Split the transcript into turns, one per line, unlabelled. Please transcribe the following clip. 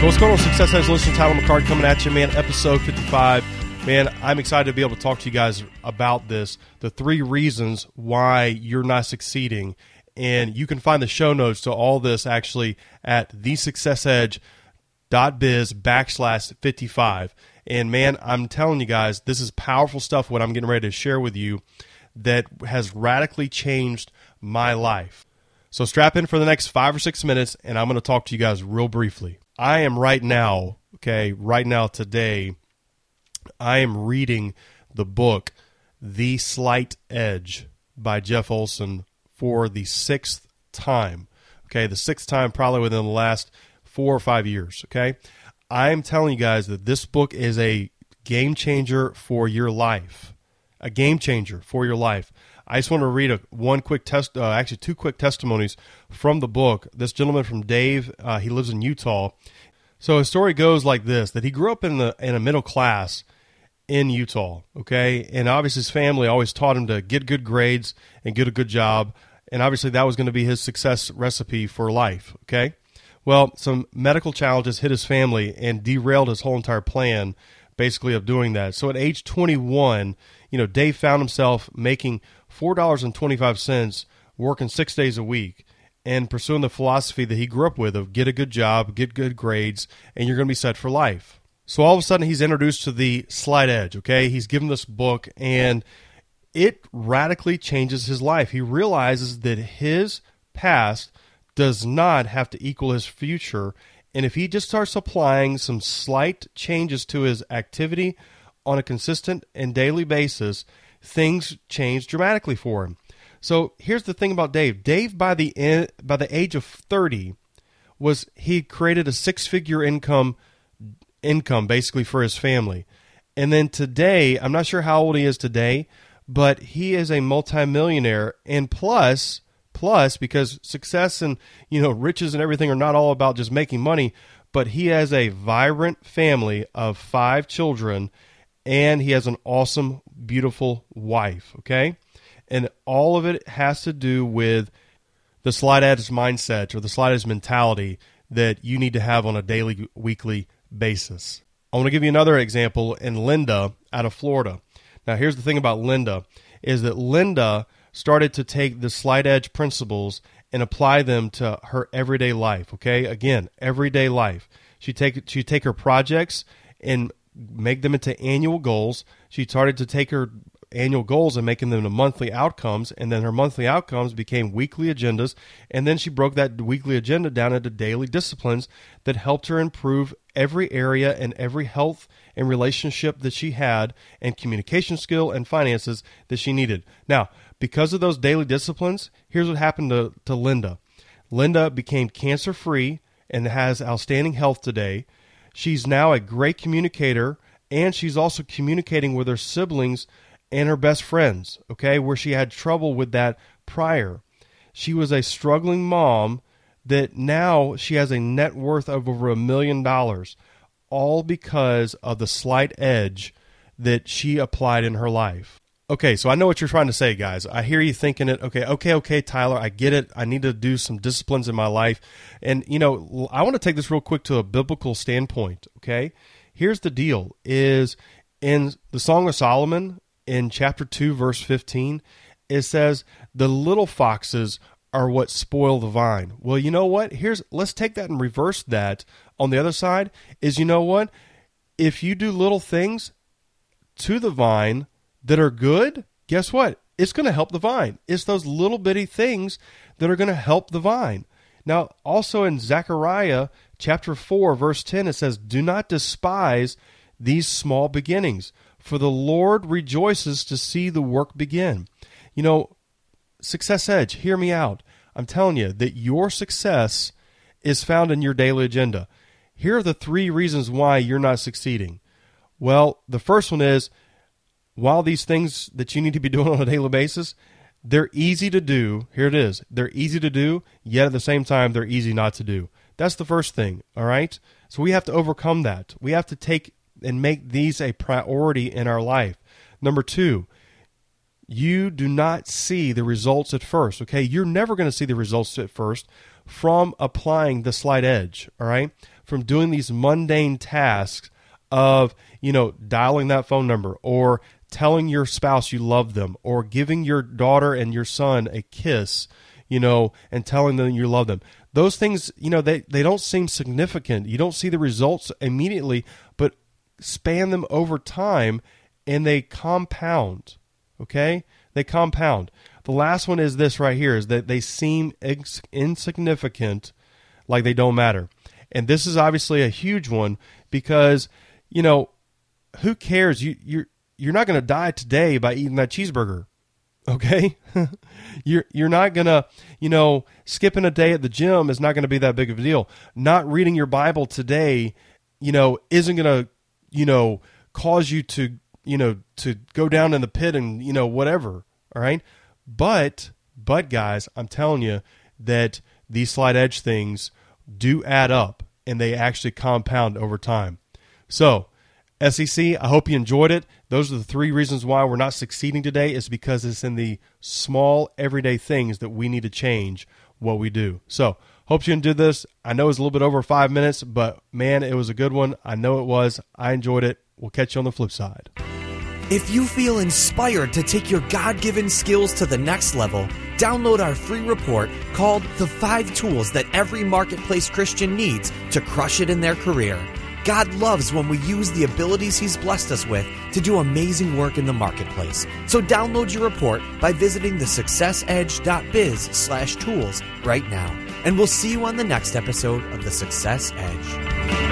So what's going on, Success Edge Listen, Tyler McCart coming at you, man. Episode 55. Man, I'm excited to be able to talk to you guys about this. The three reasons why you're not succeeding. And you can find the show notes to all this actually at thesuccessedge.biz backslash 55. And man, I'm telling you guys, this is powerful stuff what I'm getting ready to share with you that has radically changed my life. So strap in for the next five or six minutes, and I'm going to talk to you guys real briefly. I am right now, okay, right now today, I am reading the book The Slight Edge by Jeff Olson for the sixth time. Okay, the sixth time probably within the last four or five years. Okay, I'm telling you guys that this book is a game changer for your life. A game changer for your life. I just want to read a one quick test, uh, actually two quick testimonies from the book. This gentleman from Dave, uh, he lives in Utah. So his story goes like this: that he grew up in the in a middle class in Utah. Okay, and obviously his family always taught him to get good grades and get a good job, and obviously that was going to be his success recipe for life. Okay, well, some medical challenges hit his family and derailed his whole entire plan, basically of doing that. So at age 21, you know, Dave found himself making $4.25 working six days a week and pursuing the philosophy that he grew up with of get a good job, get good grades, and you're going to be set for life. So all of a sudden, he's introduced to the slight edge, okay? He's given this book, and it radically changes his life. He realizes that his past does not have to equal his future. And if he just starts applying some slight changes to his activity on a consistent and daily basis, things change dramatically for him. So here's the thing about Dave. Dave, by the end, by the age of 30, was he created a six-figure income income basically for his family. And then today, I'm not sure how old he is today, but he is a multimillionaire. And plus, plus because success and you know riches and everything are not all about just making money, but he has a vibrant family of five children, and he has an awesome, beautiful wife. Okay and all of it has to do with the slight edge mindset or the slight edge mentality that you need to have on a daily, weekly basis. I want to give you another example in Linda out of Florida. Now, here's the thing about Linda is that Linda started to take the slight edge principles and apply them to her everyday life. Okay, again, everyday life. She take she take her projects and make them into annual goals. She started to take her annual goals and making them to monthly outcomes. And then her monthly outcomes became weekly agendas. And then she broke that weekly agenda down into daily disciplines that helped her improve every area and every health and relationship that she had and communication skill and finances that she needed. Now, because of those daily disciplines, here's what happened to, to Linda. Linda became cancer free and has outstanding health today. She's now a great communicator and she's also communicating with her siblings and her best friends, okay, where she had trouble with that prior. She was a struggling mom that now she has a net worth of over a million dollars, all because of the slight edge that she applied in her life. Okay, so I know what you're trying to say, guys. I hear you thinking it. Okay, okay, okay, Tyler, I get it. I need to do some disciplines in my life. And, you know, I want to take this real quick to a biblical standpoint, okay? Here's the deal is in the Song of Solomon, in chapter 2, verse 15, it says, The little foxes are what spoil the vine. Well, you know what? Here's let's take that and reverse that on the other side is you know what? If you do little things to the vine that are good, guess what? It's going to help the vine. It's those little bitty things that are going to help the vine. Now, also in Zechariah chapter 4 verse 10 it says, "Do not despise these small beginnings, for the Lord rejoices to see the work begin. You know, Success Edge, hear me out. I'm telling you that your success is found in your daily agenda. here are the three reasons why you're not succeeding. Well, the first one is while these things that you need to be doing on a daily basis, they're easy to do. Here it is. They're easy to do, yet at the same time, they're easy not to do. That's the first thing, all right? So we have to overcome that. We have to take and make these a priority in our life. Number two, you do not see the results at first, okay? You're never going to see the results at first from applying the slight edge, all right? From doing these mundane tasks of, you know, dialing that phone number or telling your spouse you love them or giving your daughter and your son a kiss, you know, and telling them you love them. Those things, you know, they, they don't seem significant. You don't see the results immediately, but span them over time and they compound. Okay? They compound. The last one is this right here is that they seem ins- insignificant, like they don't matter. And this is obviously a huge one because, you know, who cares? You you're you're not going to die today by eating that cheeseburger. Okay? you're you're not going to, you know, skipping a day at the gym is not going to be that big of a deal. Not reading your Bible today, you know, isn't going to, you know, cause you to, you know, to go down in the pit and, you know, whatever. All right? But but guys, I'm telling you that these slight edge things do add up and they actually compound over time. So, SEC, I hope you enjoyed it. Those are the three reasons why we're not succeeding today is because it's in the small everyday things that we need to change what we do. So, hope you enjoyed this. I know it's a little bit over 5 minutes, but man, it was a good one. I know it was. I enjoyed it. We'll catch you on the flip side.
If you feel inspired to take your God given skills to the next level, download our free report called The Five Tools That Every Marketplace Christian Needs to Crush It in Their Career. God loves when we use the abilities He's blessed us with to do amazing work in the marketplace. So download your report by visiting thesuccessedge.biz slash tools right now. And we'll see you on the next episode of The Success Edge.